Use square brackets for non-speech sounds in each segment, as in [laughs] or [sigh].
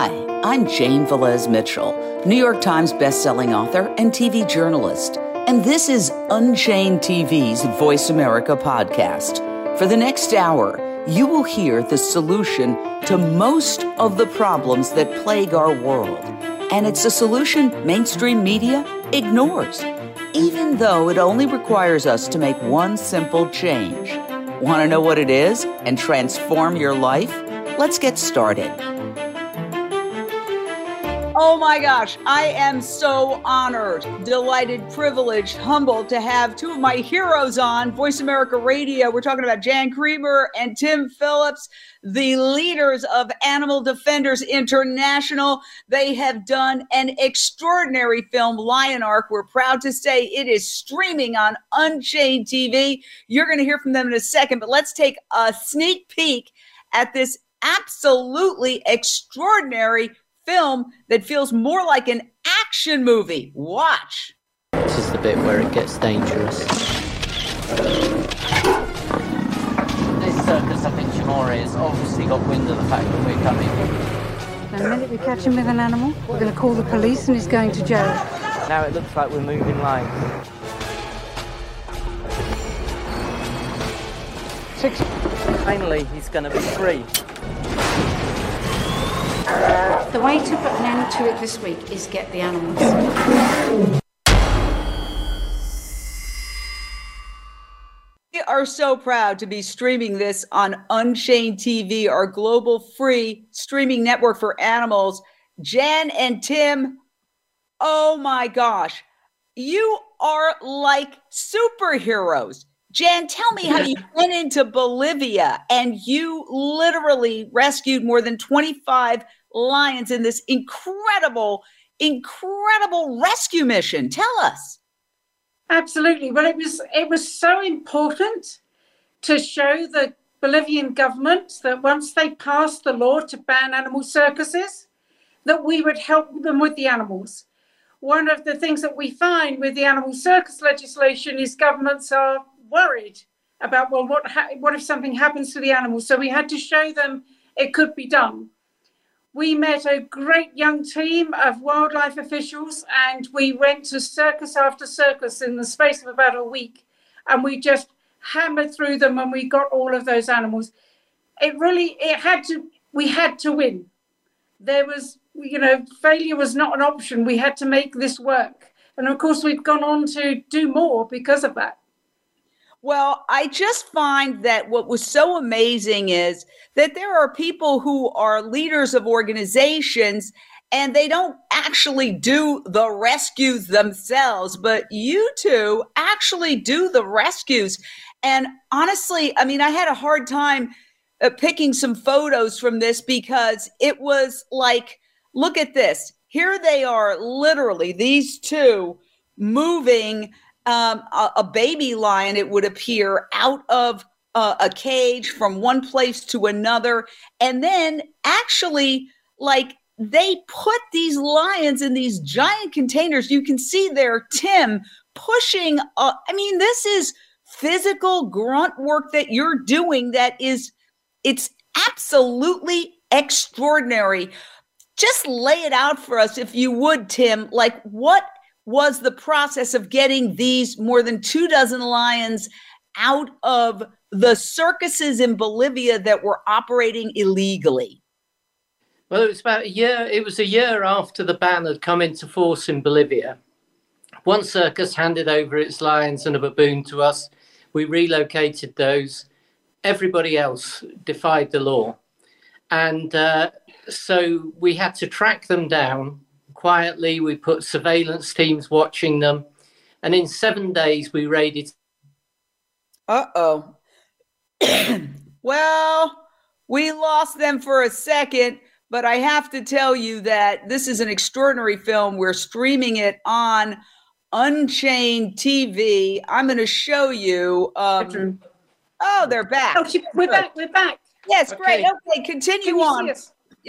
Hi, I'm Jane Velez Mitchell, New York Times bestselling author and TV journalist. And this is Unchained TV's Voice America podcast. For the next hour, you will hear the solution to most of the problems that plague our world. And it's a solution mainstream media ignores, even though it only requires us to make one simple change. Want to know what it is and transform your life? Let's get started. Oh my gosh, I am so honored, delighted, privileged, humbled to have two of my heroes on Voice America Radio. We're talking about Jan Creamer and Tim Phillips, the leaders of Animal Defenders International. They have done an extraordinary film, Lion Ark. We're proud to say it is streaming on Unchained TV. You're going to hear from them in a second, but let's take a sneak peek at this absolutely extraordinary film that feels more like an action movie. Watch. This is the bit where it gets dangerous. This circus up in Chamorro has obviously got wind of the fact that we're coming. The minute we catch him with an animal, we're going to call the police and he's going to jail. Now it looks like we're moving line. Six. Finally, he's going to be free. Uh, the way to put an end to it this week is get the animals. We are so proud to be streaming this on Unchained TV, our global free streaming network for animals. Jan and Tim, oh my gosh, you are like superheroes. Jan, tell me how you [laughs] went into Bolivia and you literally rescued more than 25 lions in this incredible, incredible rescue mission. Tell us. Absolutely. Well, it was it was so important to show the Bolivian government that once they passed the law to ban animal circuses, that we would help them with the animals. One of the things that we find with the animal circus legislation is governments are worried about well, what ha- what if something happens to the animals? So we had to show them it could be done we met a great young team of wildlife officials and we went to circus after circus in the space of about a week and we just hammered through them and we got all of those animals. It really it had to we had to win. There was you know failure was not an option. We had to make this work. And of course we've gone on to do more because of that well, I just find that what was so amazing is that there are people who are leaders of organizations and they don't actually do the rescues themselves, but you two actually do the rescues. And honestly, I mean, I had a hard time uh, picking some photos from this because it was like, look at this. Here they are, literally, these two moving um, a, a, baby lion, it would appear, out of uh, a cage from one place to another. And then actually, like, they put these lions in these giant containers. You can see there, Tim pushing. Uh, I mean, this is physical grunt work that you're doing that is, it's absolutely extraordinary. Just lay it out for us, if you would, Tim. Like, what was the process of getting these more than two dozen lions out of the circuses in Bolivia that were operating illegally? Well, it was about a year. It was a year after the ban had come into force in Bolivia. One circus handed over its lions and a baboon to us. We relocated those. Everybody else defied the law. And uh, so we had to track them down quietly. We put surveillance teams watching them. And in seven days, we raided. Uh oh. [clears throat] well, we lost them for a second, but I have to tell you that this is an extraordinary film. We're streaming it on Unchained TV. I'm going to show you. Um, oh, they're back. Oh, we're back. We're back. Yes, okay. great. Okay, continue on.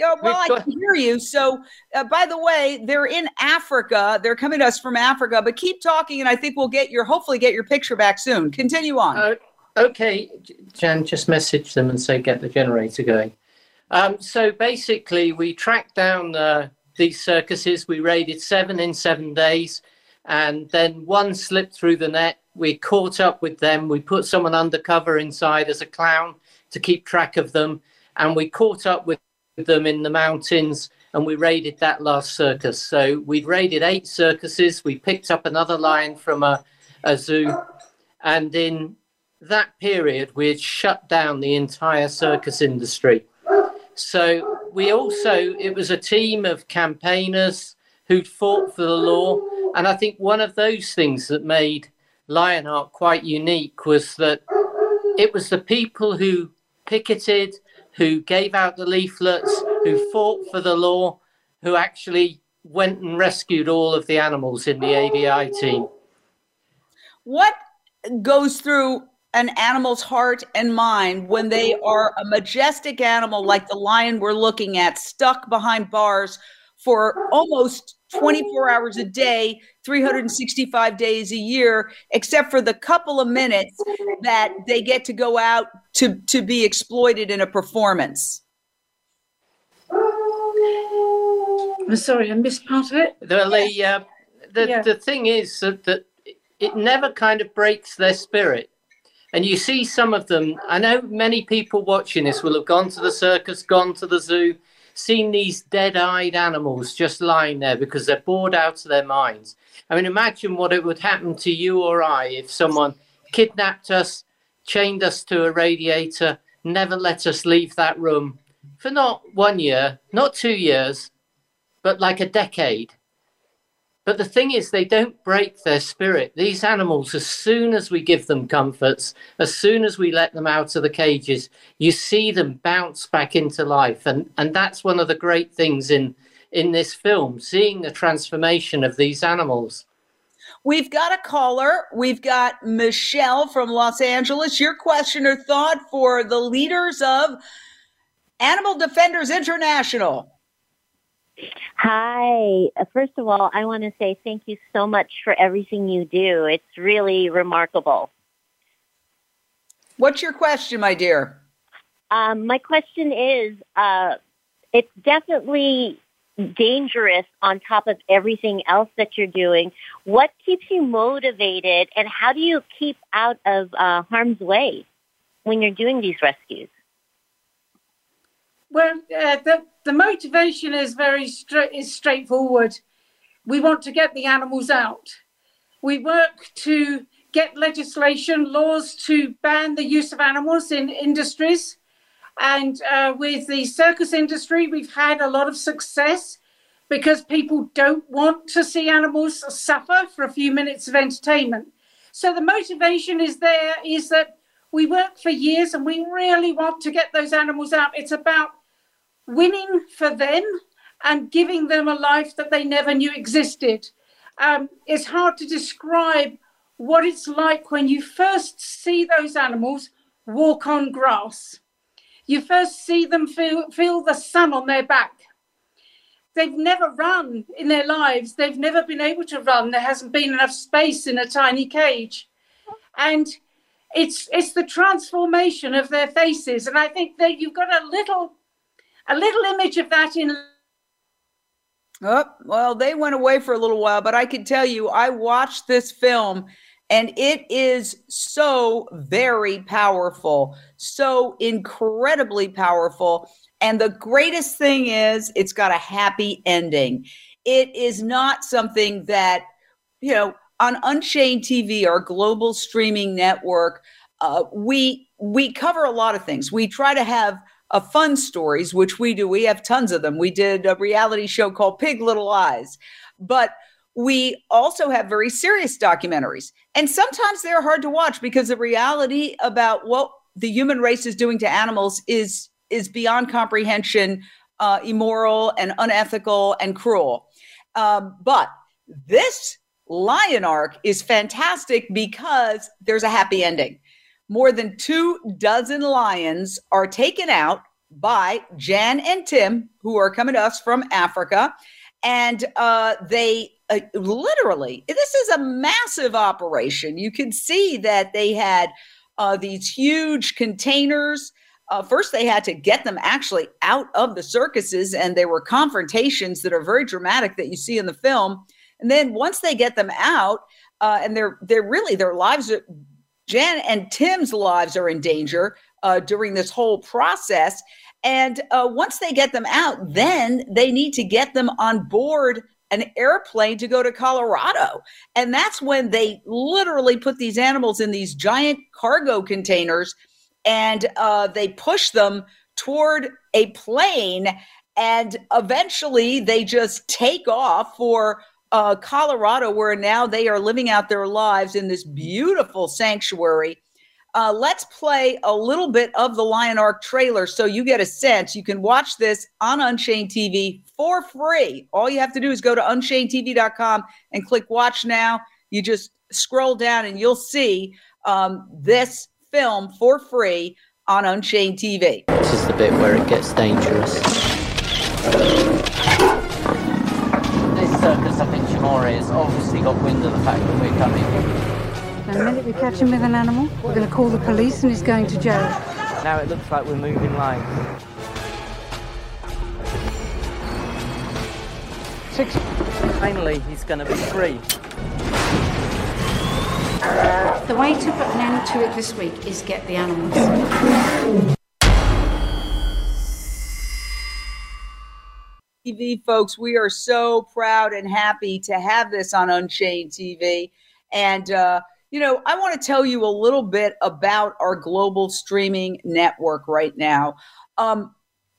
Yeah, well, I can hear you. So, uh, by the way, they're in Africa. They're coming to us from Africa, but keep talking, and I think we'll get your hopefully get your picture back soon. Continue on. Uh, okay, Jan, just message them and say get the generator going. Um, so basically, we tracked down uh, these circuses. We raided seven in seven days, and then one slipped through the net. We caught up with them. We put someone undercover inside as a clown to keep track of them, and we caught up with them in the mountains and we raided that last circus. So we'd raided eight circuses. We picked up another lion from a, a zoo, and in that period, we had shut down the entire circus industry. So we also, it was a team of campaigners who'd fought for the law. And I think one of those things that made Lionheart quite unique was that it was the people who picketed, who gave out the leaflets, who fought for the law, who actually went and rescued all of the animals in the ADI team. What goes through an animal's heart and mind when they are a majestic animal like the lion we're looking at, stuck behind bars for almost 24 hours a day, 365 days a year, except for the couple of minutes that they get to go out to, to be exploited in a performance? I'm sorry, I missed part of it. The, the, uh, the, yeah. the thing is that, that it never kind of breaks their spirit. And you see some of them, I know many people watching this will have gone to the circus, gone to the zoo, seen these dead eyed animals just lying there because they're bored out of their minds. I mean, imagine what it would happen to you or I if someone kidnapped us, chained us to a radiator, never let us leave that room for not one year, not two years, but like a decade. But the thing is, they don't break their spirit. These animals, as soon as we give them comforts, as soon as we let them out of the cages, you see them bounce back into life. And, and that's one of the great things in, in this film, seeing the transformation of these animals. We've got a caller. We've got Michelle from Los Angeles. Your question or thought for the leaders of Animal Defenders International. Hi. Uh, first of all, I want to say thank you so much for everything you do. It's really remarkable. What's your question, my dear? Um, my question is uh, it's definitely dangerous on top of everything else that you're doing. What keeps you motivated, and how do you keep out of uh, harm's way when you're doing these rescues? Well, uh, the, the motivation is very straight is straightforward. We want to get the animals out. We work to get legislation, laws to ban the use of animals in industries. And uh, with the circus industry, we've had a lot of success because people don't want to see animals suffer for a few minutes of entertainment. So the motivation is there is that we work for years and we really want to get those animals out. It's about winning for them and giving them a life that they never knew existed. Um, it's hard to describe what it's like when you first see those animals walk on grass. You first see them feel, feel the sun on their back. They've never run in their lives. They've never been able to run. There hasn't been enough space in a tiny cage. And it's it's the transformation of their faces. And I think that you've got a little a little image of that in. Oh, well, they went away for a little while, but I can tell you, I watched this film and it is so very powerful, so incredibly powerful. And the greatest thing is, it's got a happy ending. It is not something that, you know, on Unchained TV, our global streaming network, uh, we we cover a lot of things. We try to have of fun stories, which we do. We have tons of them. We did a reality show called Pig Little Eyes, but we also have very serious documentaries. And sometimes they're hard to watch because the reality about what the human race is doing to animals is is beyond comprehension, uh, immoral and unethical and cruel. Um, but this Lion Ark is fantastic because there's a happy ending more than two dozen lions are taken out by Jan and Tim, who are coming to us from Africa. And uh, they uh, literally, this is a massive operation. You can see that they had uh, these huge containers uh, first they had to get them actually out of the circuses, and there were confrontations that are very dramatic that you see in the film. And then once they get them out, uh, and they're they're really their lives, are, Jan and Tim's lives are in danger uh, during this whole process. And uh, once they get them out, then they need to get them on board an airplane to go to Colorado. And that's when they literally put these animals in these giant cargo containers and uh, they push them toward a plane. And eventually they just take off for uh, Colorado, where now they are living out their lives in this beautiful sanctuary uh, let's play a little bit of the Lion Ark trailer so you get a sense. You can watch this on Unchained TV for free. All you have to do is go to unchainedtv.com and click watch now. You just scroll down and you'll see um, this film for free on Unchained TV. This is the bit where it gets dangerous. Has obviously got wind of the fact that we're coming. And the minute we catch him with an animal, we're going to call the police and he's going to jail. Now it looks like we're moving line. Six. Finally, he's going to be free. The way to put an end to it this week is get the animals. TV folks, we are so proud and happy to have this on Unchained TV. And uh, you know, I want to tell you a little bit about our global streaming network right now. Um,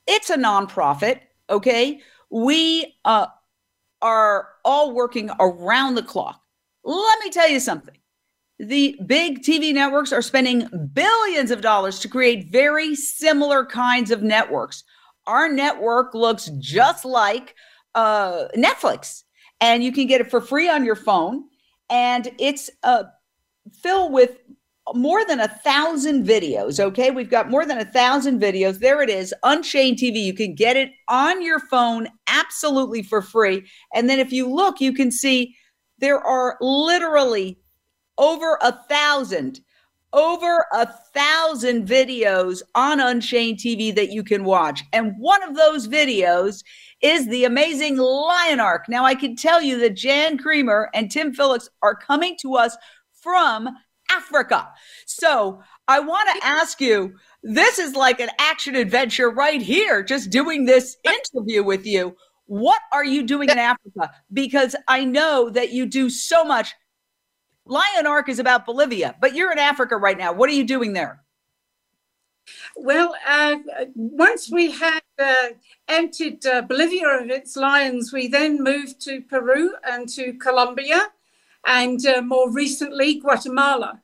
it's a nonprofit, okay? We uh, are all working around the clock. Let me tell you something. The big TV networks are spending billions of dollars to create very similar kinds of networks. Our network looks just like uh, Netflix, and you can get it for free on your phone. And it's uh, fill with more than a thousand videos. Okay, we've got more than a thousand videos. There it is, Unchained TV. You can get it on your phone absolutely for free. And then if you look, you can see there are literally over a thousand, over a thousand videos on Unchained TV that you can watch. And one of those videos is the amazing Lion Ark. Now, I can tell you that Jan Creamer and Tim Phillips are coming to us from Africa. So I want to ask you this is like an action adventure right here, just doing this interview with you. What are you doing in Africa? Because I know that you do so much. Lion Ark is about Bolivia, but you're in Africa right now. What are you doing there? Well, uh, once we had uh, emptied uh, Bolivia of its lions, we then moved to Peru and to Colombia and uh, more recently Guatemala.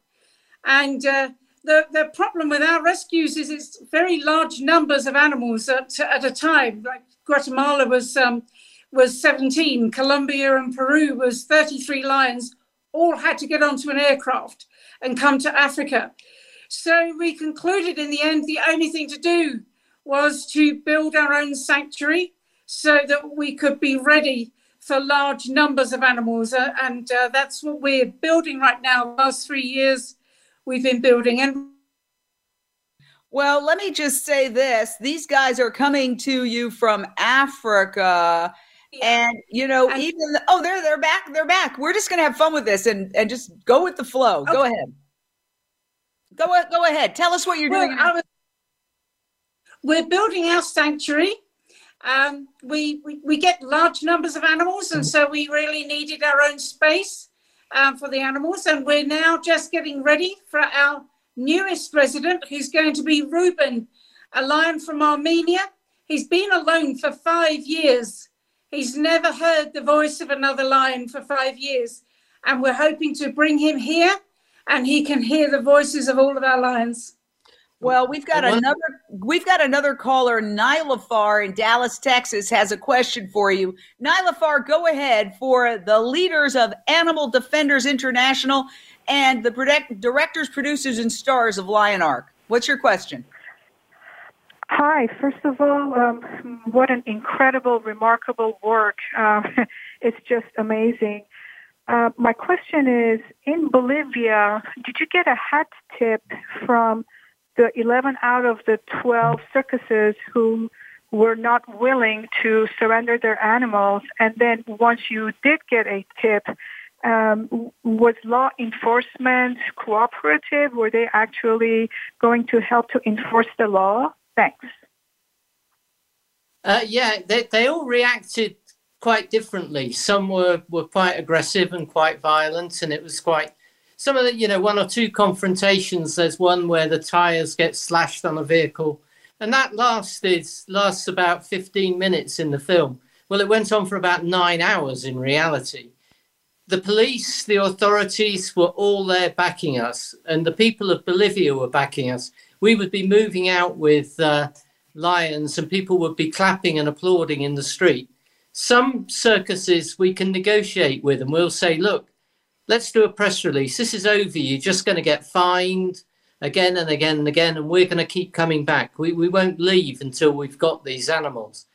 And uh, the, the problem with our rescues is it's very large numbers of animals at, at a time. Like Guatemala was um, was 17, Colombia and Peru was 33 lions, all had to get onto an aircraft and come to Africa. So we concluded in the end the only thing to do was to build our own sanctuary so that we could be ready for large numbers of animals. Uh, and uh, that's what we're building right now. Last three years, we've been building. And well, let me just say this these guys are coming to you from Africa. Yeah. And you know, even oh, they're they're back, they're back. We're just gonna have fun with this and and just go with the flow. Okay. Go ahead. Go go ahead. Tell us what you're well, doing. Was, we're building our sanctuary um, we, we, we get large numbers of animals, and so we really needed our own space um, for the animals. And we're now just getting ready for our newest resident, who's going to be Ruben, a lion from Armenia. He's been alone for five years. He's never heard the voice of another lion for five years. And we're hoping to bring him here and he can hear the voices of all of our lions. Well, we've got another we've got another caller. Nyla Far in Dallas, Texas, has a question for you. Nyla Far, go ahead for the leaders of Animal Defenders International and the product, directors, producers, and stars of Lion Ark. What's your question? Hi. First of all, um, what an incredible, remarkable work! Uh, [laughs] it's just amazing. Uh, my question is: In Bolivia, did you get a hat tip from? the 11 out of the 12 circuses who were not willing to surrender their animals. And then once you did get a tip, um, was law enforcement cooperative? Were they actually going to help to enforce the law? Thanks. Uh, yeah, they, they all reacted quite differently. Some were, were quite aggressive and quite violent, and it was quite some of the, you know, one or two confrontations. There's one where the tires get slashed on a vehicle, and that lasted lasts about 15 minutes in the film. Well, it went on for about nine hours in reality. The police, the authorities were all there backing us, and the people of Bolivia were backing us. We would be moving out with uh, lions, and people would be clapping and applauding in the street. Some circuses we can negotiate with, and we'll say, look, let's do a press release. This is over. You're just going to get fined again and again and again, and we're going to keep coming back. We, we won't leave until we've got these animals.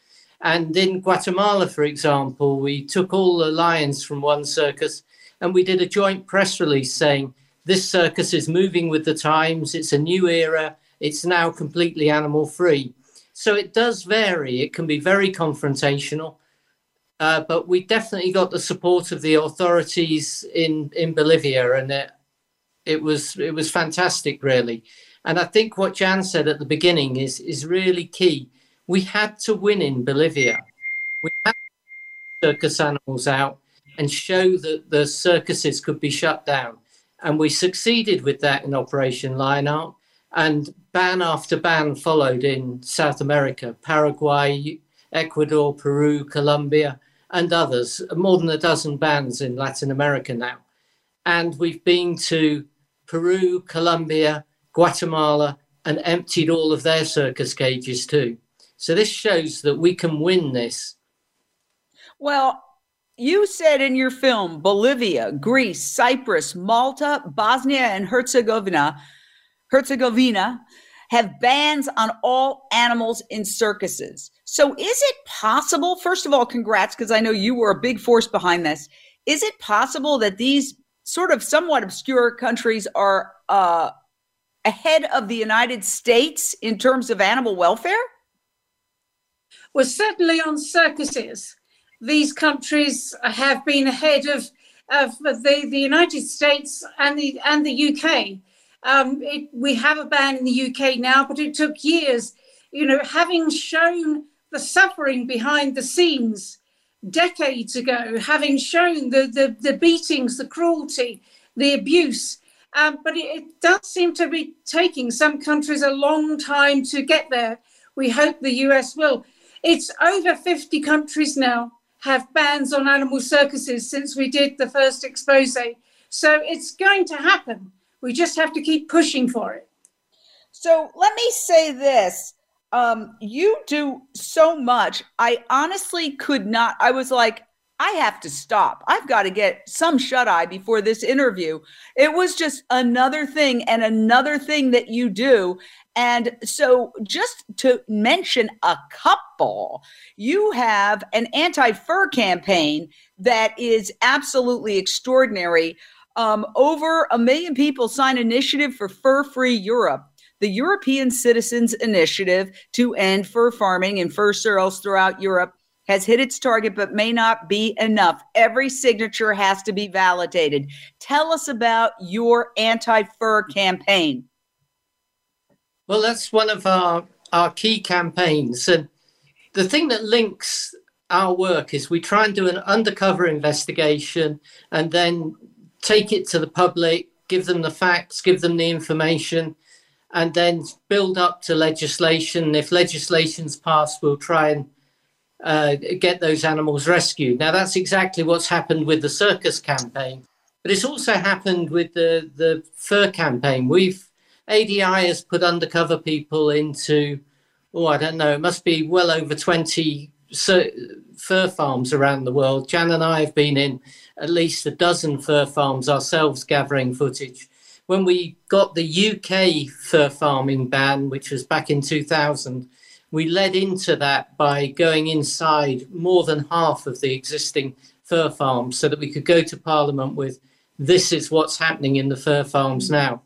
And in Guatemala, for example, we took all the lions from one circus and we did a joint press release saying, This circus is moving with the times. It's a new era. It's now completely animal free. So it does vary. It can be very confrontational. Uh, but we definitely got the support of the authorities in, in Bolivia, and it, it was it was fantastic, really. And I think what Jan said at the beginning is is really key. We had to win in Bolivia. We had circus animals out and show that the circuses could be shut down, and we succeeded with that in Operation Lionheart. And ban after ban followed in South America, Paraguay, Ecuador, Peru, Colombia and others, more than a dozen bans in Latin America now. And we've been to Peru, Colombia, Guatemala, and emptied all of their circus cages too. So this shows that we can win this. Well, you said in your film Bolivia, Greece, Cyprus, Malta, Bosnia, and Herzegovina, Herzegovina have bans on all animals in circuses. So is it possible, first of all, congrats, because I know you were a big force behind this. Is it possible that these sort of somewhat obscure countries are uh, ahead of the United States in terms of animal welfare? Well, certainly on circuses, these countries have been ahead of, of the, the United States and the, and the UK. Um, it, we have a ban in the UK now, but it took years. You know, having shown the suffering behind the scenes decades ago, having shown the, the, the beatings, the cruelty, the abuse. Um, but it, it, does seem to be taking some countries a long time to get there. We hope the US will. It's over 50 countries now have bans on animal circuses since we did the first expose. So it's going to happen. We just have to keep pushing for it. So let me say this um, you do so much. I honestly could not. I was like, I have to stop. I've got to get some shut eye before this interview. It was just another thing and another thing that you do. And so, just to mention a couple, you have an anti fur campaign that is absolutely extraordinary. Um, over a million people sign initiative for fur free Europe the European Citizens Initiative to end fur farming and fur sales throughout Europe has hit its target but may not be enough. Every signature has to be validated. Tell us about your anti fur campaign. Well, that's one of our, our key campaigns. And the thing that links our work is we try and do an undercover investigation and then take it to the public, give them the facts, give them the information, and then build up to legislation. If legislation's passed, we'll try and uh, get those animals rescued. Now, that's exactly what's happened with the circus campaign, but it's also happened with the, the fur campaign. We've ADI has put undercover people into, oh, I don't know, it must be well over 20 fur farms around the world. Jan and I have been in at least a dozen fur farms ourselves gathering footage when we got the UK fur farming ban, which was back in 2000, we led into that by going inside more than half of the existing fur farms so that we could go to Parliament with this is what's happening in the fur farms now.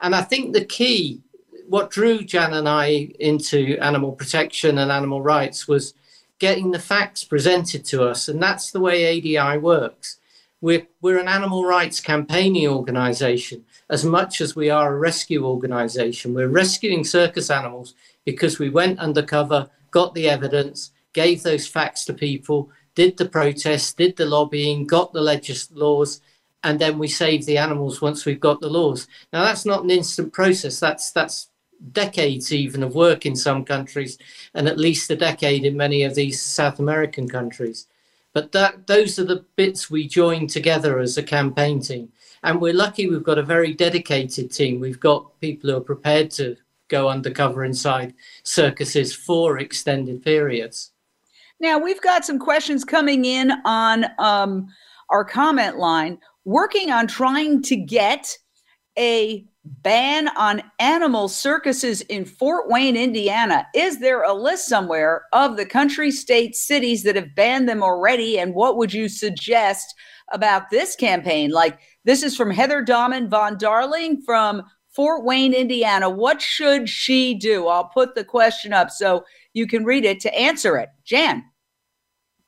And I think the key what drew Jan and I into animal protection and animal rights was getting the facts presented to us, and that's the way ADI works. We're, we're an animal rights campaigning organisation as much as we are a rescue organisation. We're rescuing circus animals because we went undercover, got the evidence, gave those facts to people, did the protests, did the lobbying, got the legis- laws, and then we saved the animals once we've got the laws. Now that's not an instant process. That's that's decades even of work in some countries, and at least a decade in many of these South American countries. But that those are the bits we join together as a campaign team. And we're lucky we've got a very dedicated team. We've got people who are prepared to go undercover inside circuses for extended periods. Now, we've got some questions coming in on um, our comment line, working on trying to get a ban on animal circuses in Fort Wayne, Indiana. Is there a list somewhere of the country, states, cities that have banned them already? And what would you suggest about this campaign? Like, this is from Heather Dahman von Darling from Fort Wayne, Indiana. What should she do? I'll put the question up so you can read it to answer it. Jan.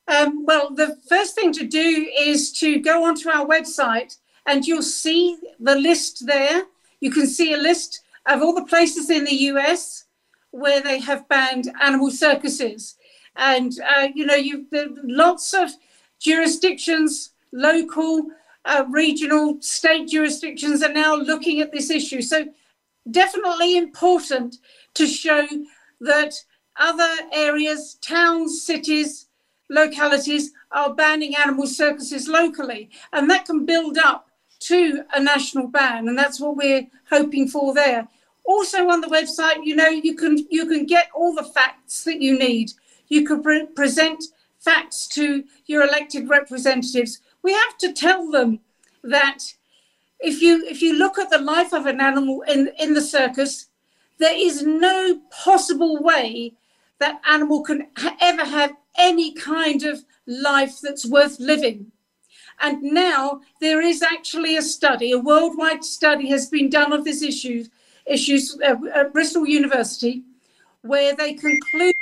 Um, well, the first thing to do is to go onto our website and you'll see the list there. You can see a list of all the places in the US where they have banned animal circuses. And, uh, you know, you've lots of jurisdictions, local, uh, regional, state jurisdictions are now looking at this issue. So, definitely important to show that other areas, towns, cities, localities are banning animal circuses locally. And that can build up to a national ban. And that's what we're hoping for there. Also on the website, you know, you can you can get all the facts that you need. You can pre- present facts to your elected representatives. We have to tell them that if you if you look at the life of an animal in in the circus, there is no possible way that animal can ha- ever have any kind of life that's worth living. And now there is actually a study, a worldwide study has been done of this issue, issues uh, at Bristol University, where they conclude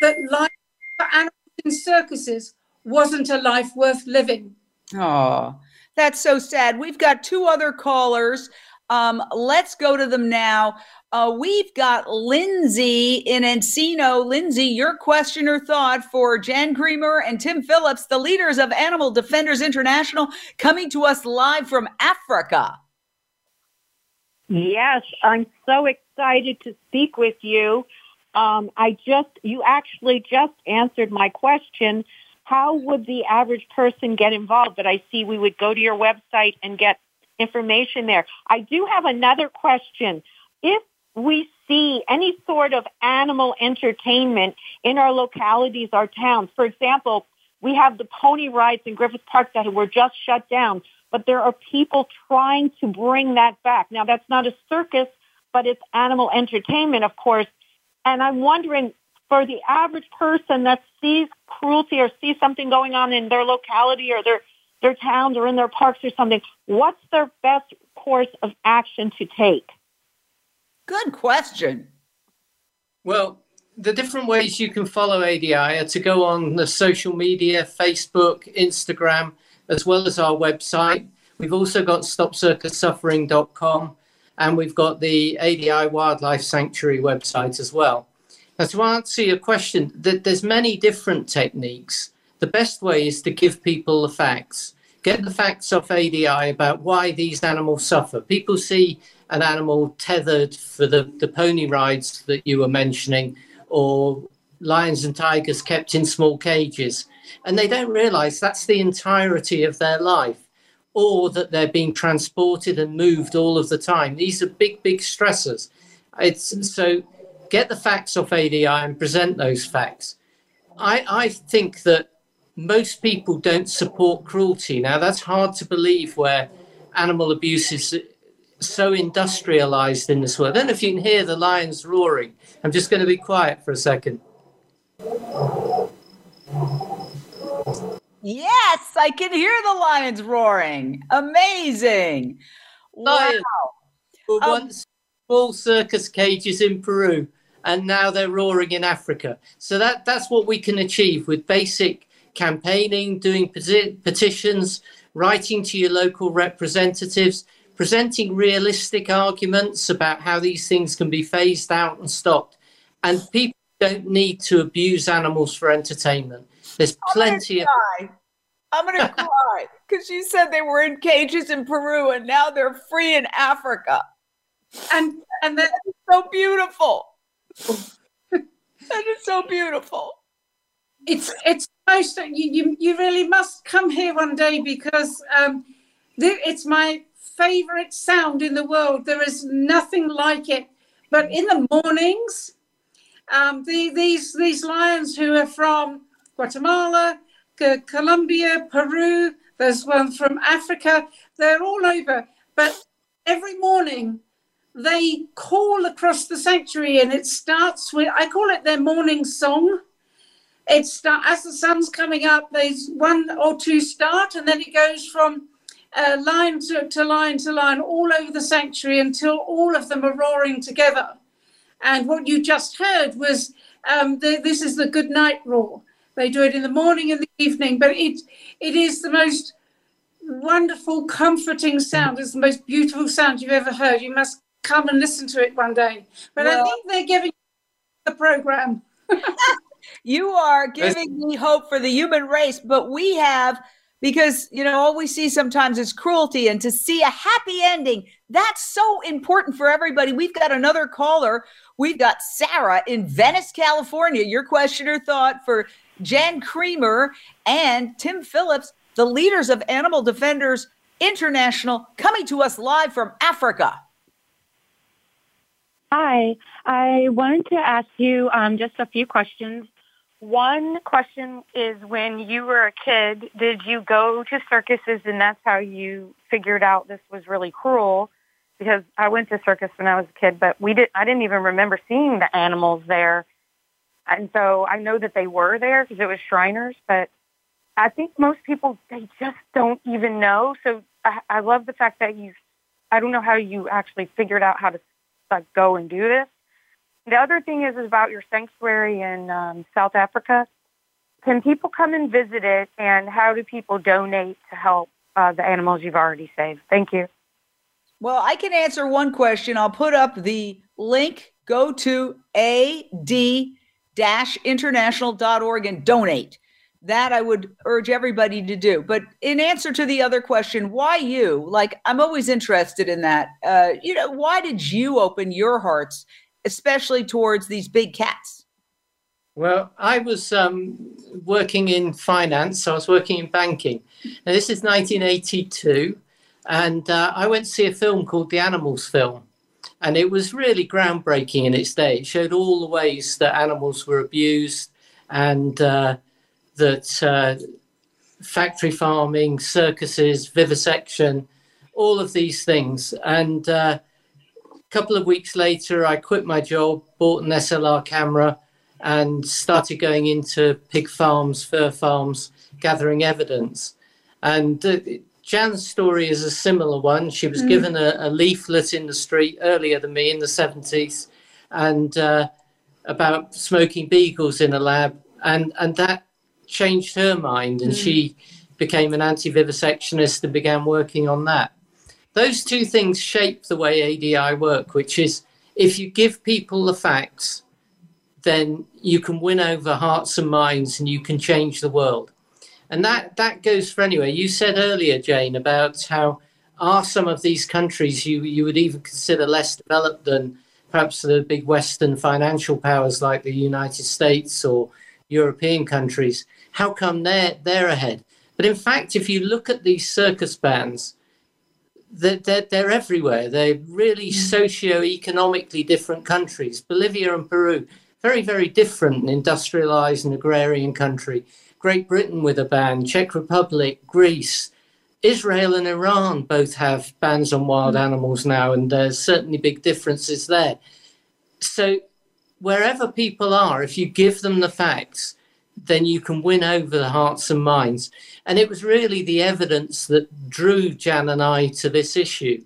that life for animals in circuses wasn't a life worth living. Oh, that's so sad. We've got two other callers. Um, let's go to them now. Uh, we've got Lindsay in Encino. Lindsay, your question or thought for Jan Creamer and Tim Phillips, the leaders of Animal Defenders International, coming to us live from Africa. Yes, I'm so excited to speak with you. Um, I just, you actually just answered my question. How would the average person get involved? But I see we would go to your website and get information there. I do have another question. If we see any sort of animal entertainment in our localities, our towns. For example, we have the pony rides in Griffith Park that were just shut down, but there are people trying to bring that back. Now that's not a circus, but it's animal entertainment, of course. And I'm wondering for the average person that sees cruelty or sees something going on in their locality or their, their towns or in their parks or something, what's their best course of action to take? Good question. Well, the different ways you can follow ADI are to go on the social media, Facebook, Instagram, as well as our website. We've also got stopcircussuffering.com and we've got the ADI Wildlife Sanctuary website as well. Now, to answer your question, there's many different techniques. The best way is to give people the facts. Get the facts off ADI about why these animals suffer. People see an animal tethered for the, the pony rides that you were mentioning, or lions and tigers kept in small cages. And they don't realize that's the entirety of their life, or that they're being transported and moved all of the time. These are big, big stressors. It's so get the facts off ADI and present those facts. I, I think that most people don't support cruelty. Now, that's hard to believe where animal abuse is so industrialized in this world. I don't know if you can hear the lions roaring. I'm just going to be quiet for a second. Yes, I can hear the lions roaring. Amazing. Lions wow. were um, once full circus cages in Peru, and now they're roaring in Africa. So that that's what we can achieve with basic campaigning, doing peti- petitions, writing to your local representatives, presenting realistic arguments about how these things can be phased out and stopped. And people don't need to abuse animals for entertainment. There's plenty I'm of. I'm going to cry because you said they were in cages in Peru and now they're free in Africa. And and then so beautiful. That is so beautiful. it's it's most you, you you really must come here one day because um, it's my favorite sound in the world. There is nothing like it. But in the mornings, um, the, these these lions who are from Guatemala, Colombia, Peru. There's one from Africa. They're all over. But every morning they call across the sanctuary, and it starts with I call it their morning song. It start as the sun's coming up. There's one or two start, and then it goes from uh, line to, to line to line all over the sanctuary until all of them are roaring together. And what you just heard was um, the, this is the good night roar. They do it in the morning and the evening, but it it is the most wonderful, comforting sound. It's the most beautiful sound you've ever heard. You must come and listen to it one day. But I think they're giving the program. [laughs] You are giving me hope for the human race, but we have because you know all we see sometimes is cruelty and to see a happy ending that's so important for everybody. We've got another caller. We've got sarah in venice california. Your question or thought for jan creamer and tim phillips the leaders of animal defenders international coming to us live from africa Hi, I wanted to ask you um, just a few questions. One question is when you were a kid, did you go to circuses and that's how you figured out this was really cruel? Because I went to circus when I was a kid, but we did I didn't even remember seeing the animals there. And so I know that they were there because it was Shriners, but I think most people they just don't even know. So I, I love the fact that you I don't know how you actually figured out how to like go and do this. The other thing is, is about your sanctuary in um, South Africa. Can people come and visit it, and how do people donate to help uh, the animals you've already saved? Thank you. Well, I can answer one question. I'll put up the link. Go to ad-international.org and donate. That I would urge everybody to do. But in answer to the other question, why you? Like, I'm always interested in that. Uh, you know, why did you open your hearts, especially towards these big cats? Well, I was um, working in finance. so I was working in banking. Now, this is 1982. And uh, I went to see a film called The Animals Film. And it was really groundbreaking in its day. It showed all the ways that animals were abused and uh, that uh, factory farming, circuses, vivisection, all of these things. And uh, a couple of weeks later, I quit my job, bought an SLR camera, and started going into pig farms, fur farms, gathering evidence. And uh, Jan's story is a similar one. She was given a, a leaflet in the street earlier than me in the 70s and uh, about smoking beagles in a lab. And, and that changed her mind. And she hmm. became an anti vivisectionist and began working on that. Those two things shape the way ADI work, which is if you give people the facts, then you can win over hearts and minds and you can change the world. And that, that goes for anywhere. You said earlier, Jane, about how are some of these countries you, you would even consider less developed than perhaps the big Western financial powers like the United States or European countries. How come they're, they're ahead? But in fact, if you look at these circus bands, they're, they're, they're everywhere. They're really hmm. socio-economically different countries. Bolivia and Peru, very, very different industrialized and agrarian country. Great Britain with a ban, Czech Republic, Greece, Israel and Iran both have bans on wild hmm. animals now, and there's certainly big differences there. So wherever people are, if you give them the facts, then you can win over the hearts and minds. And it was really the evidence that drew Jan and I to this issue.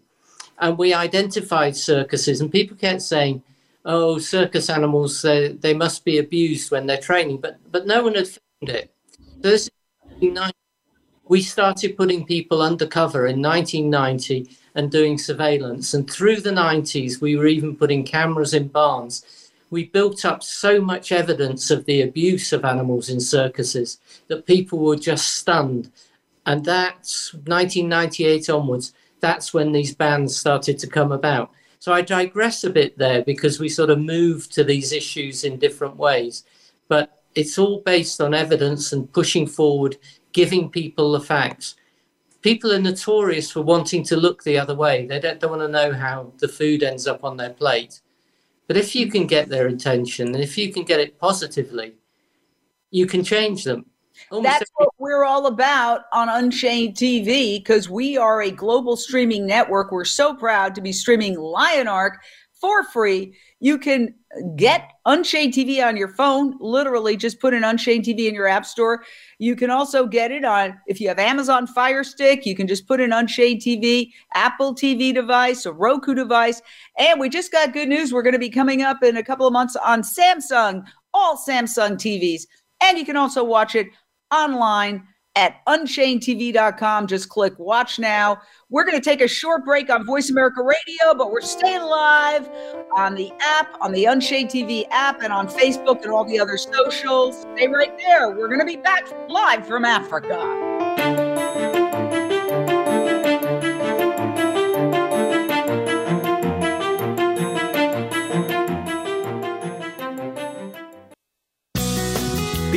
and we identified circuses, and people kept saying, "Oh, circus animals, they, they must be abused when they're training," but but no one had found it. So this we started putting people undercover in 1990 and doing surveillance, and through the 90s, we were even putting cameras in barns. We built up so much evidence of the abuse of animals in circuses that people were just stunned. And that's 1998 onwards that's when these bans started to come about. So I digress a bit there because we sort of move to these issues in different ways. But it's all based on evidence and pushing forward, giving people the facts. People are notorious for wanting to look the other way. They don't, don't want to know how the food ends up on their plate. But if you can get their attention and if you can get it positively, you can change them. Almost That's every- what we're all about on Unchained TV because we are a global streaming network. We're so proud to be streaming Lion Ark for free. You can get Unchained TV on your phone. Literally, just put an Unchained TV in your app store. You can also get it on, if you have Amazon Fire Stick, you can just put an Unchained TV, Apple TV device, a Roku device. And we just got good news. We're going to be coming up in a couple of months on Samsung, all Samsung TVs. And you can also watch it online at unchainedtv.com. Just click watch now. We're going to take a short break on Voice America Radio, but we're staying live on the app, on the Unchained TV app, and on Facebook and all the other socials. Stay right there. We're going to be back live from Africa.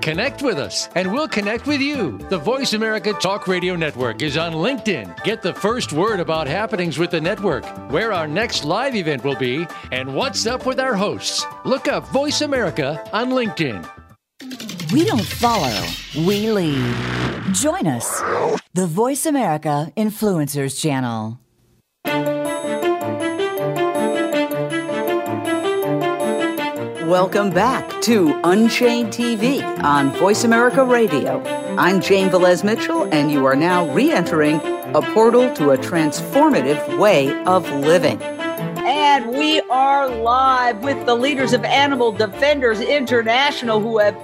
Connect with us, and we'll connect with you. The Voice America Talk Radio Network is on LinkedIn. Get the first word about happenings with the network, where our next live event will be, and what's up with our hosts. Look up Voice America on LinkedIn. We don't follow, we lead. Join us, the Voice America Influencers Channel. Welcome back to Unchained TV on Voice America Radio. I'm Jane Velez Mitchell, and you are now re entering a portal to a transformative way of living. And we are live with the leaders of Animal Defenders International who have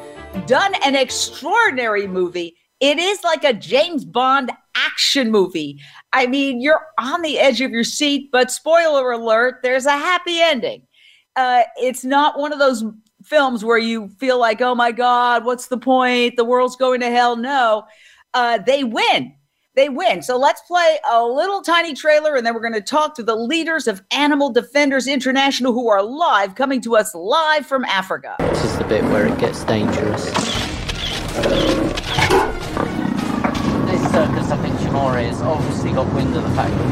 done an extraordinary movie. It is like a James Bond action movie. I mean, you're on the edge of your seat, but spoiler alert, there's a happy ending uh, it's not one of those films where you feel like, oh my God, what's the point? The world's going to hell. No, uh, they win. They win. So let's play a little tiny trailer and then we're going to talk to the leaders of Animal Defenders International who are live, coming to us live from Africa. This is the bit where it gets dangerous. This circus, I think Chamorro has obviously got wind of the fact that we're coming. And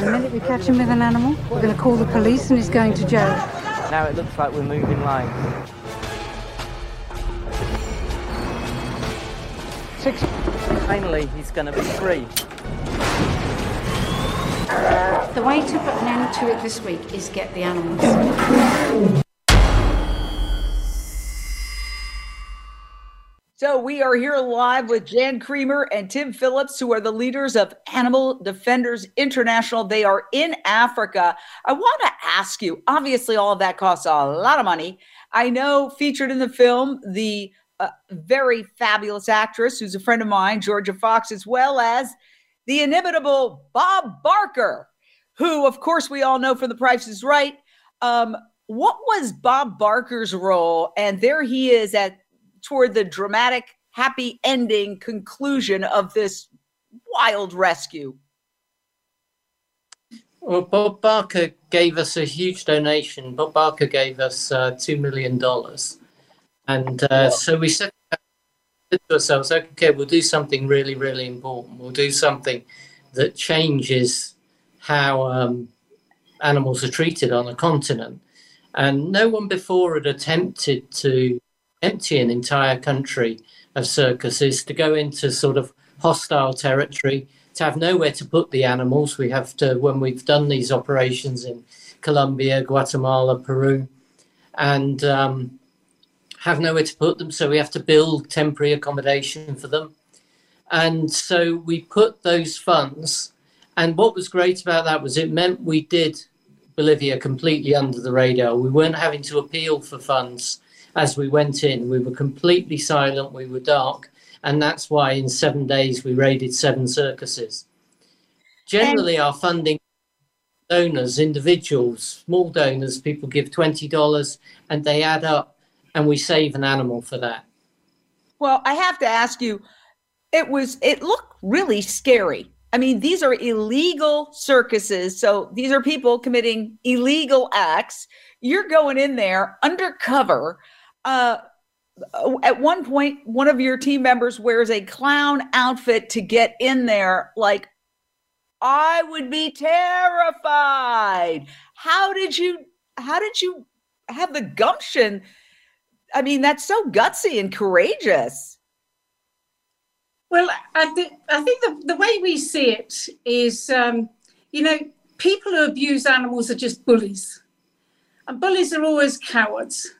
the minute we catch him with an animal, we're going to call the police and he's going to jail. Now it looks like we're moving line. Six. Finally, he's going to be free. Uh, the way to put an end to it this week is get the animals. So we are here live with Jan Creamer and Tim Phillips, who are the leaders of Animal Defenders International. They are in Africa. I want to ask you obviously, all of that costs a lot of money. I know featured in the film, the uh, very fabulous actress who's a friend of mine, Jorja Fox, as well as the inimitable Bob Barker, who, of course, we all know from The Price is Right. Um, what was Bob Barker's role? And there he is at toward the dramatic, happy ending conclusion of this wild rescue? Well, Bob Barker gave us a huge donation. Bob Barker gave us uh, $2 million. And uh, so we said to ourselves, okay, we'll do something really, really important. We'll do something that changes how um, animals are treated on a continent. And no one before had attempted to empty an entire country of circuses, to go into sort of hostile territory, to have nowhere to put the animals. We have to, when we've done these operations in Colombia, Guatemala, Peru, and um, have nowhere to put them. So we have to build temporary accommodation for them. And so we put those funds. And what was great about that was it meant we did Bolivia completely under the radar. We weren't having to appeal for funds as we went in. We were completely silent, we were dark, and that's why in seven days we raided seven circuses. Generally, and- our funding donors, individuals, small donors, people give $20 and they add up, and we save an animal for that. Well, I have to ask you, it was, it looked really scary. I mean, these are illegal circuses. So these are people committing illegal acts. You're going in there undercover uh, at one point, one of your team members wears a clown outfit to get in there. Like, I would be terrified. How did you? How did you have the gumption? I mean, that's so gutsy and courageous. Well, I, th- I think the, the way we see it is, um, you know, people who abuse animals are just bullies. And bullies are always cowards.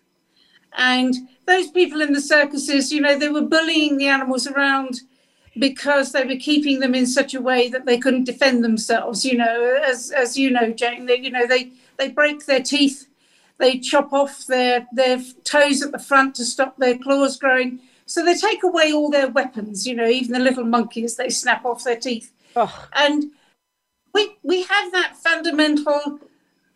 And those people in the circuses, you know, they were bullying the animals around because they were keeping them in such a way that they couldn't defend themselves. You know, as as you know, Jane, they, you know, they they break their teeth, they chop off their their toes at the front to stop their claws growing. So they take away all their weapons. You know, even the little monkeys, they snap off their teeth. Oh. And we we have that fundamental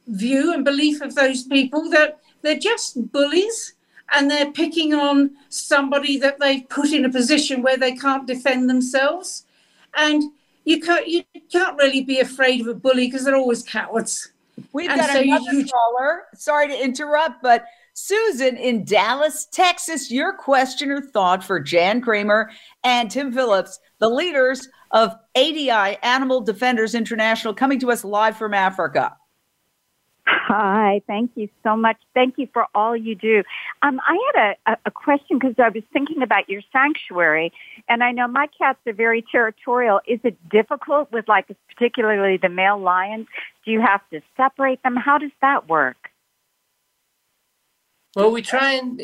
view and belief of those people that they're just bullies and they're picking on somebody that they've put in a position where they can't defend themselves. And you can't you can't really be afraid of a bully because they're always cowards. We've and got so another you, caller. Sorry to interrupt, but Susan in Dallas, Texas, your question or thought for Jan Creamer and Tim Phillips, the leaders of ADI Animal Defenders International, coming to us live from Africa. Hi, thank you so much. Thank you for all you do. Um, I had a, a question because I was thinking about your sanctuary, and I know my cats are very territorial. Is it difficult with, like, particularly the male lions? Do you have to separate them? How does that work? Well, we try and.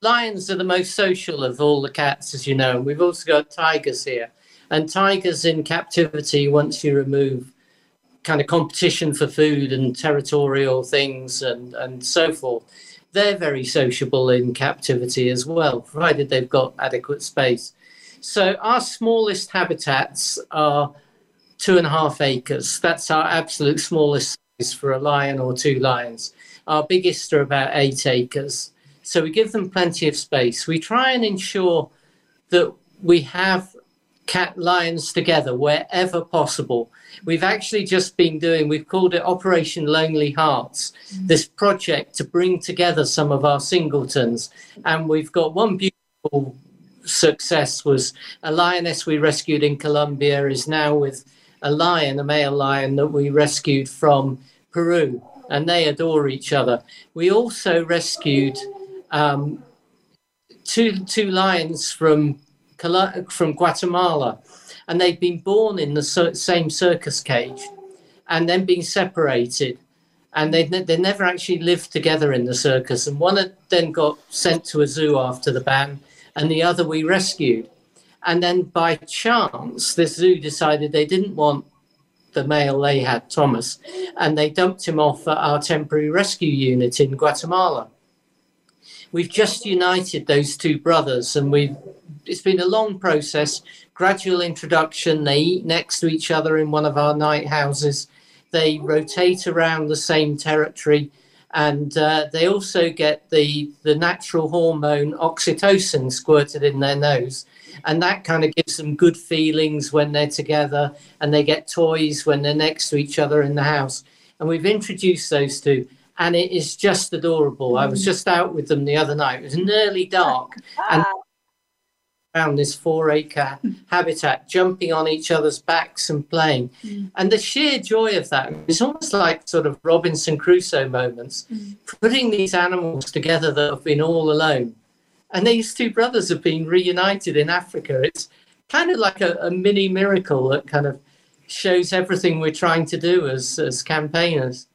Lions are the most social of all the cats, as you know. We've also got tigers here. And tigers in captivity, once you remove kind of competition for food and territorial things and, and so forth, they're very sociable in captivity as well, provided they've got adequate space. So our smallest habitats are two and a half acres. That's our absolute smallest size for a lion or two lions. Our biggest are about eight acres. So we give them plenty of space. We try and ensure that we have cat lions together wherever possible we've actually just been doing, we've called it Operation Lonely Hearts, mm-hmm. this project to bring together some of our singletons. And we've got one beautiful success was a lioness we rescued in Colombia is now with a lion, a male lion that we rescued from Peru, and they adore each other. We also rescued um, two two lions from from Guatemala, and they've been born in the same circus cage and then been separated and they they never actually lived together in the circus and one then got sent to a zoo after the ban and the other we rescued. And then by chance, this zoo decided they didn't want the male they had, Thomas, and they dumped him off at our temporary rescue unit in Guatemala. We've just united those two brothers, and we've it's been a long process, gradual introduction. They eat next to each other in one of our night houses. They rotate around the same territory, and uh, they also get the the natural hormone oxytocin squirted in their nose and that kind of gives them good feelings when they're together and they get toys when they're next to each other in the house and we've introduced those two and it is just adorable i was just out with them the other night it was nearly dark and around this four acre habitat jumping on each other's backs and playing mm. and the sheer joy of that—it's almost like sort of robinson crusoe moments mm. putting these animals together that have been all alone and these two brothers have been reunited in Africa. It's kind of like a, a mini miracle that kind of shows everything we're trying to do as, as campaigners.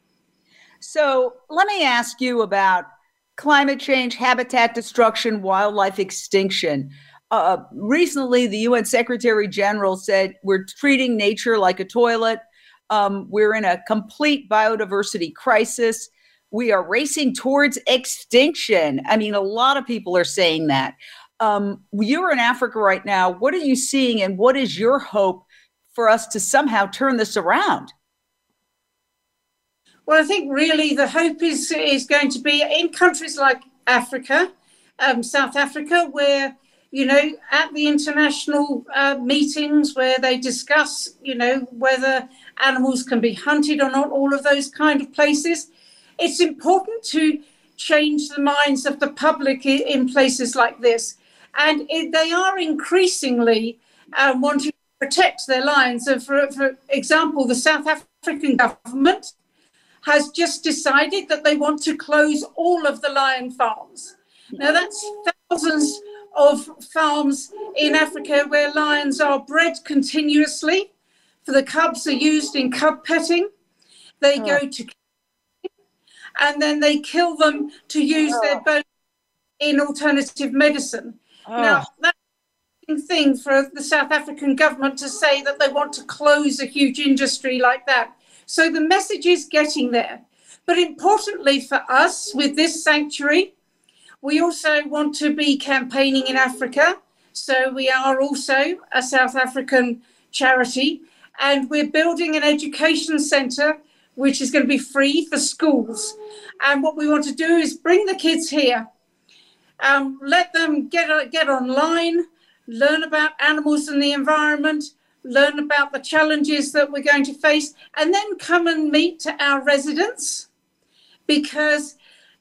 So let me ask you about climate change, habitat destruction, wildlife extinction. Uh, recently, the UN Secretary General said we're treating nature like a toilet. Um, we're in a complete biodiversity crisis we are racing towards extinction. I mean, a lot of people are saying that. Um, you're in Africa right now. What are you seeing, and what is your hope for us to somehow turn this around? Well, I think really the hope is is going to be in countries like Africa, um, South Africa, where you know at the international uh, meetings where they discuss, you know, whether animals can be hunted or not, all of those kind of places it's important to change the minds of the public in places like this. And it, they are increasingly um, wanting to protect their lions. So for, for example, the South African government has just decided that they want to close all of the lion farms. Now, that's thousands of farms in Africa where lions are bred continuously. For the cubs are used in cub petting. They oh. go to and then they kill them to use oh. their bones in alternative medicine. Oh. Now, that's a thing for the South African government to say that they want to close a huge industry like that. So the message is getting there. But importantly for us, with this sanctuary, we also want to be campaigning in Africa. So we are also a South African charity, and we're building an education centre which is going to be free for schools. And what we want to do is bring the kids here, um, let them get, get online, learn about animals and the environment, learn about the challenges that we're going to face, and then come and meet our residents. Because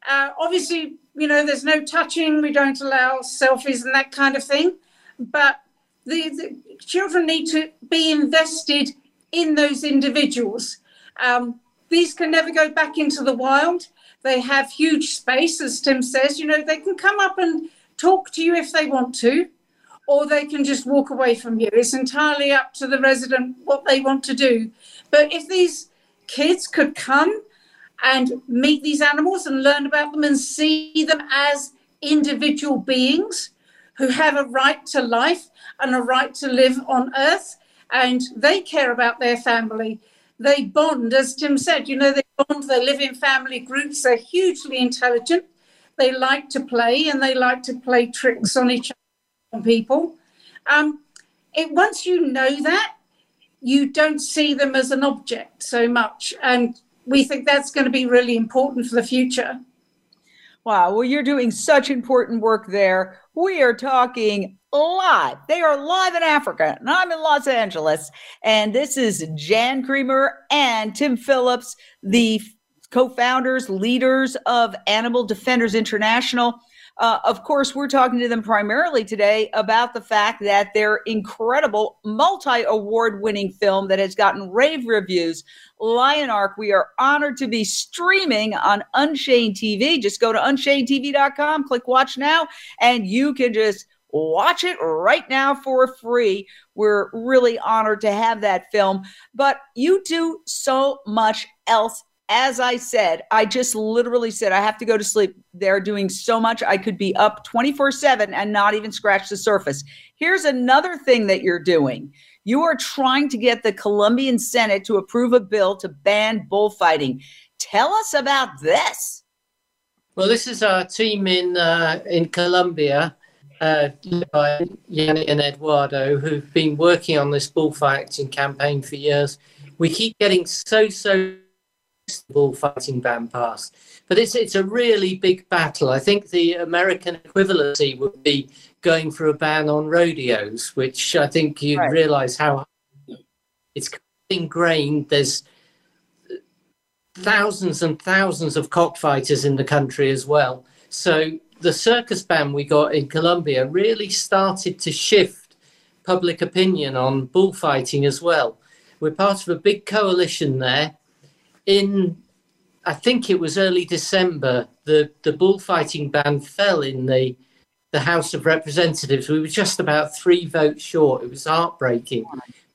uh, obviously, you know, there's no touching, we don't allow selfies and that kind of thing. But the, the children need to be invested in those individuals. Um, these can never go back into the wild. They have huge space, as Tim says. You know, they can come up and talk to you if they want to, or they can just walk away from you. It's entirely up to the resident what they want to do. But if these kids could come and meet these animals and learn about them and see them as individual beings who have a right to life and a right to live on earth, and they care about their family they bond, as Tim said, you know, they bond, they live in family groups, they're hugely intelligent, they like to play and they like to play tricks on each other, on people. Um, it, once you know that, you don't see them as an object so much. And we think that's going to be really important for the future. Wow. Well, you're doing such important work there. We are talking live. They are live in Africa, and I'm in Los Angeles. And this is Jan Creamer and Tim Phillips, the co founders, leaders of Animal Defenders International. Uh, of course, we're talking to them primarily today about the fact that their incredible multi award winning film that has gotten rave reviews, Lion Ark, we are honored to be streaming on Unchained TV. Just go to unchainedtv.com, click watch now, and you can just watch it right now for free. We're really honored to have that film. But you do so much else as I said, I just literally said, I have to go to sleep. They're doing so much. I could be up 24 7 and not even scratch the surface. Here's another thing that you're doing you are trying to get the Colombian Senate to approve a bill to ban bullfighting. Tell us about this. Well, this is our team in uh, in Colombia, uh, by Yanni and Eduardo, who've been working on this bullfighting campaign for years. We keep getting so so bullfighting ban passed, but it's it's a really big battle. I think the American equivalency would be going for a ban on rodeos, which I think you Right. realise how it's ingrained. There's thousands and thousands of cockfighters in the country as well. So the circus ban we got in Colombia really started to shift public opinion on bullfighting as well. We're part of a big coalition there. In I think it was early December, the, the bullfighting ban fell in the the House of Representatives. We were just about three votes short. It was heartbreaking.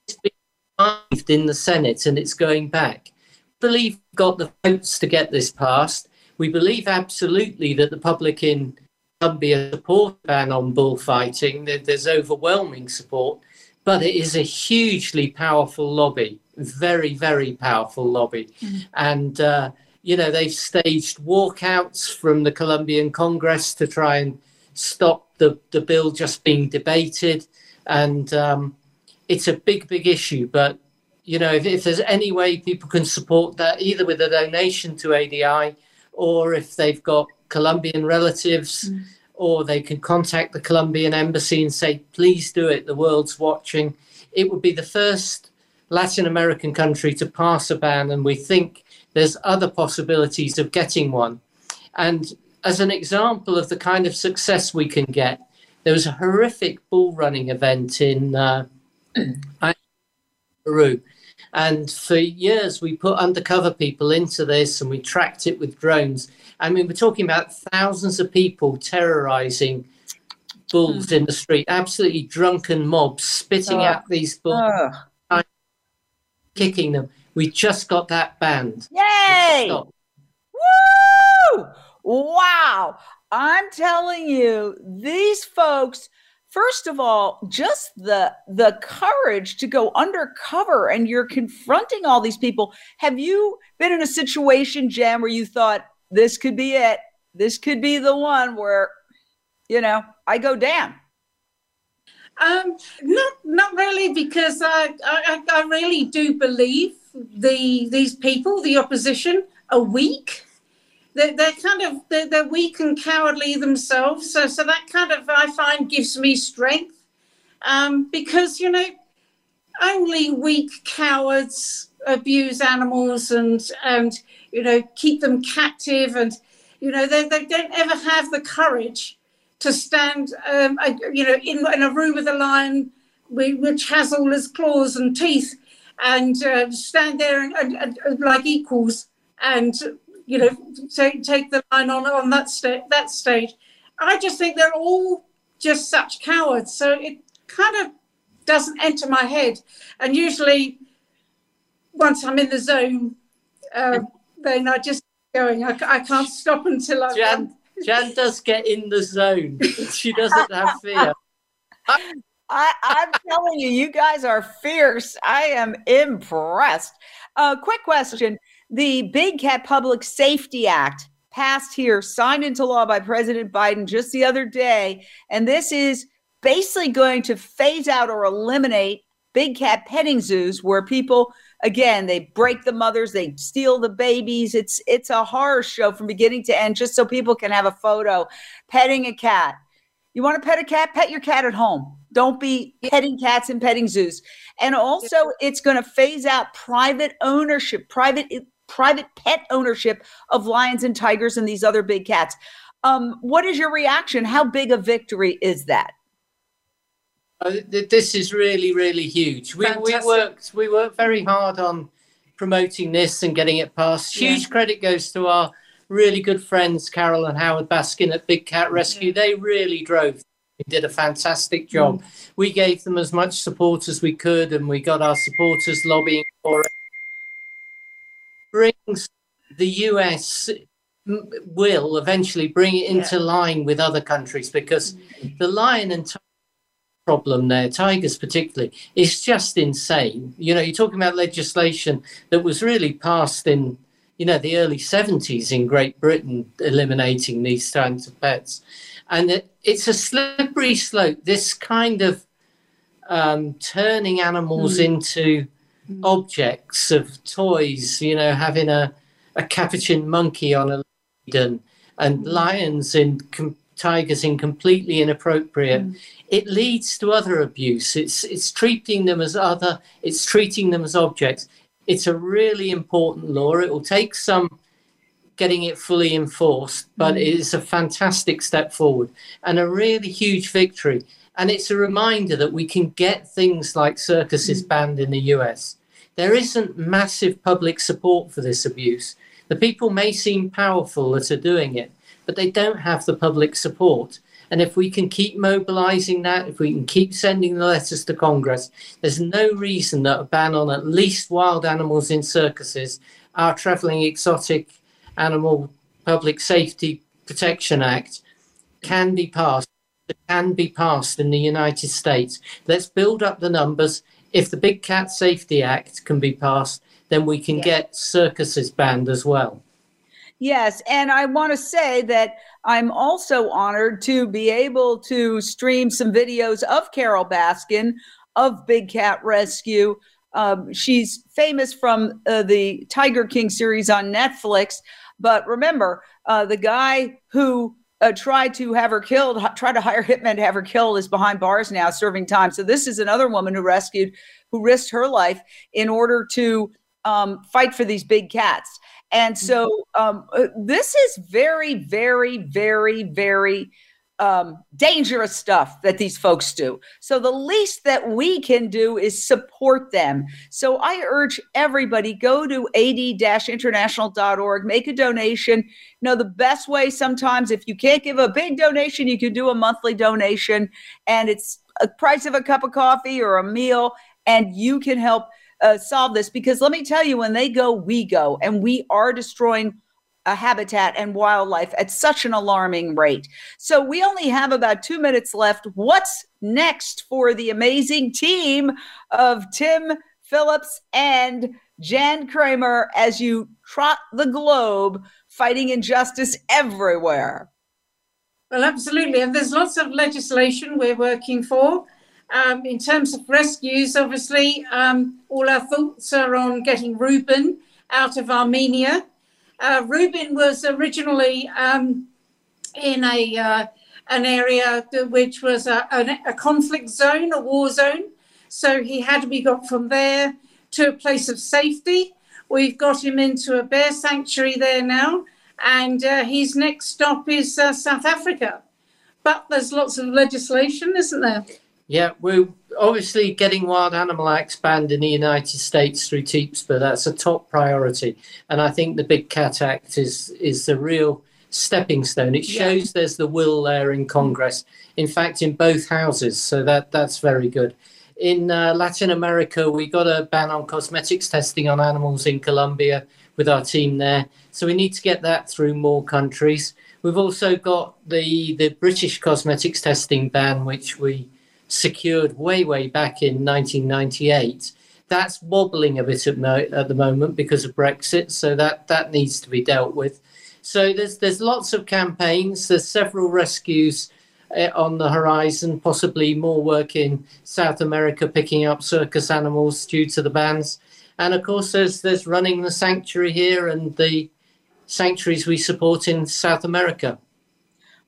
It's been revived in the Senate and it's going back. Believe we've got the votes to get this passed. We believe absolutely that the public in Colombia support ban on bullfighting. There's overwhelming support, but it is a hugely powerful lobby, very, very powerful lobby. And, uh, you know, they've staged walkouts from the Colombian Congress to try and stop the, the bill just being debated. And um, it's a big, big issue. But, you know, if, if there's any way people can support that, either with a donation to ADI or if they've got Colombian relatives, or they can contact the Colombian embassy and say, please do it, the world's watching. It would be the first Latin American country to pass a ban, and we think there's other possibilities of getting one. And as an example of the kind of success we can get, there was a horrific bull running event in uh, [clears throat] Peru. And for years, we put undercover people into this and we tracked it with drones. I mean, we're talking about thousands of people terrorizing bulls in the street, absolutely drunken mobs spitting Ugh. out these bulls, kicking them. We just got that banned. Yay! Woo! Wow. I'm telling you, these folks, first of all, just the the courage to go undercover and you're confronting all these people. Have you been in a situation, Jan, where you thought this could be it? This could be the one where, you know, I go down. Um, not not really, because I, I I really do believe the these people, the opposition, are weak. They're, they're kind of they're, they're weak and cowardly themselves. So so that kind of I find gives me strength, um, because you know only weak cowards abuse animals and and you know keep them captive and you know they, they don't ever have the courage to stand um, uh, you know in, in a room with a lion which has all his claws and teeth and uh, stand there and, and, and, like equals and you know take take the line on on that sta- that stage. I just think they're all just such cowards so it kind of doesn't enter my head. And usually once i'm in the zone um, then i just going. I, I can't stop until i've done Jan, does get in the zone. She doesn't have fear. I, I'm telling you, you guys are fierce. I am impressed. Uh, quick question. The Big Cat Public Safety Act passed here, signed into law by President Biden just the other day. And this is basically going to phase out or eliminate big cat petting zoos where people again they break the mothers they steal the babies. It's it's a horror show from beginning to end just so people can have a photo. Petting a cat. You want to pet a cat? Pet your cat at home. Don't be petting cats in petting zoos. And also it's going to phase out private ownership private private pet ownership of lions and tigers and these other big cats. Um, what is your reaction? How big a victory is that? th- Uh, this is really, really huge. We, we worked we worked very hard on promoting this and getting it passed. Huge credit goes to our really good friends Carole and Howard Baskin at Big Cat Rescue. They really drove. They did a fantastic mm. job. We gave them as much support as we could, and we got our supporters lobbying for it. Brings the US will eventually bring it into line with other countries because mm. the lion and tiger problem there, tigers particularly, it's just insane. You know, you're talking about legislation that was really passed in, you know, the early 70s in Great Britain, eliminating these kinds of pets. And it, it's a slippery slope, this kind of um, turning animals Mm. into objects of toys, you know, having a, a capuchin monkey on a lead and, and lions in com- tigers in completely inappropriate. Mm. It leads to other abuse. It's, it's treating them as other, it's treating them as objects. It's a really important law. It will take some getting it fully enforced, but mm. it is a fantastic step forward and a really huge victory. And it's a reminder that we can get things like circuses mm. banned in the US. There isn't massive public support for this abuse. The people may seem powerful that are doing it, but they don't have the public support. And if we can keep mobilizing that, if we can keep sending the letters to Congress, there's no reason that a ban on at least wild animals in circuses, our traveling exotic animal public safety protection act, can be passed can be passed in the United States. Let's build up the numbers. If the Big Cat Safety Act can be passed, then we can get circuses banned as well. Yes, and I want to say that I'm also honored to be able to stream some videos of Carole Baskin of Big Cat Rescue. Um, she's famous from uh, the Tiger King series on Netflix, but remember, uh, the guy who uh, tried to have her killed, h- tried to hire hitmen to have her killed, is behind bars now serving time. So this is another woman who rescued, who risked her life in order to um, fight for these big cats. And so um, uh, this is very, very, very, very um, dangerous stuff that these folks do. So the least that we can do is support them. So I urge everybody go to ad-international.org, make a donation. You know, the best way sometimes if you can't give a big donation, you can do a monthly donation and it's a price of a cup of coffee or a meal and you can help uh, solve this because let me tell you when they go we go and we are destroying a habitat and wildlife at such an alarming rate. So we only have about two minutes left. What's next for the amazing team of Tim Phillips and Jan Creamer as you trot the globe fighting injustice everywhere? Well, absolutely. And there's lots of legislation we're working for. Um, in terms of rescues, obviously, um, all our thoughts are on getting Ruben out of Armenia. Uh, Ruben was originally um, in a uh, an area which was a, a, a conflict zone, a war zone. So he had to be got from there to a place of safety. We've got him into a bear sanctuary there now, and uh, his next stop is uh, South Africa. But there's lots of legislation, isn't there? Yeah, we're obviously getting Wild Animal Acts banned in the United States through TEAPSPA. That's a top priority. And I think the Big Cat Act is, is the real stepping stone. It shows there's the will there in Congress. In fact, in both houses. So that, that's very good. In uh, Latin America, we got a ban on cosmetics testing on animals in Colombia with our team there. So we need to get that through more countries. We've also got the, the British cosmetics testing ban, which we secured way, way back in 1998. That's wobbling a bit at, mo- at the moment because of Brexit, so that, that needs to be dealt with. So there's there's lots of campaigns. There's several rescues uh, on the horizon, possibly more work in South America picking up circus animals due to the bans, and of course there's there's running the sanctuary here and the sanctuaries we support in South America.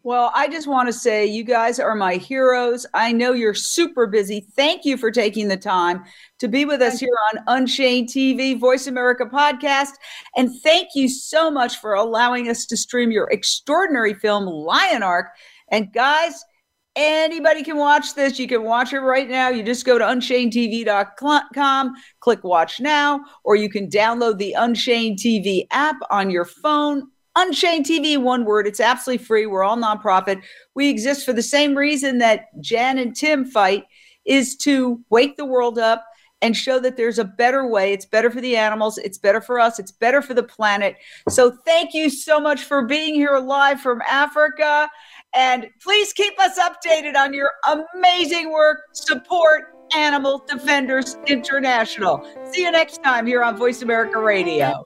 Well, I just want to say you guys are my heroes. I know you're super busy. Thank you for taking the time to be with us here on Unchained TV, Voice America podcast. And thank you so much for allowing us to stream your extraordinary film, Lion Ark. And guys, anybody can watch this. You can watch it right now. You just go to unchainedtv.com, click watch now, or you can download the Unchained TV app on your phone Unchained TV, one word. It's absolutely free. We're all nonprofit. We exist for the same reason that Jan and Tim fight is to wake the world up and show that there's a better way. It's better for the animals, it's better for us, it's better for the planet. So thank you so much for being here live from Africa. And please keep us updated on your amazing work. Support Animal Defenders International. See you next time here on Voice America Radio.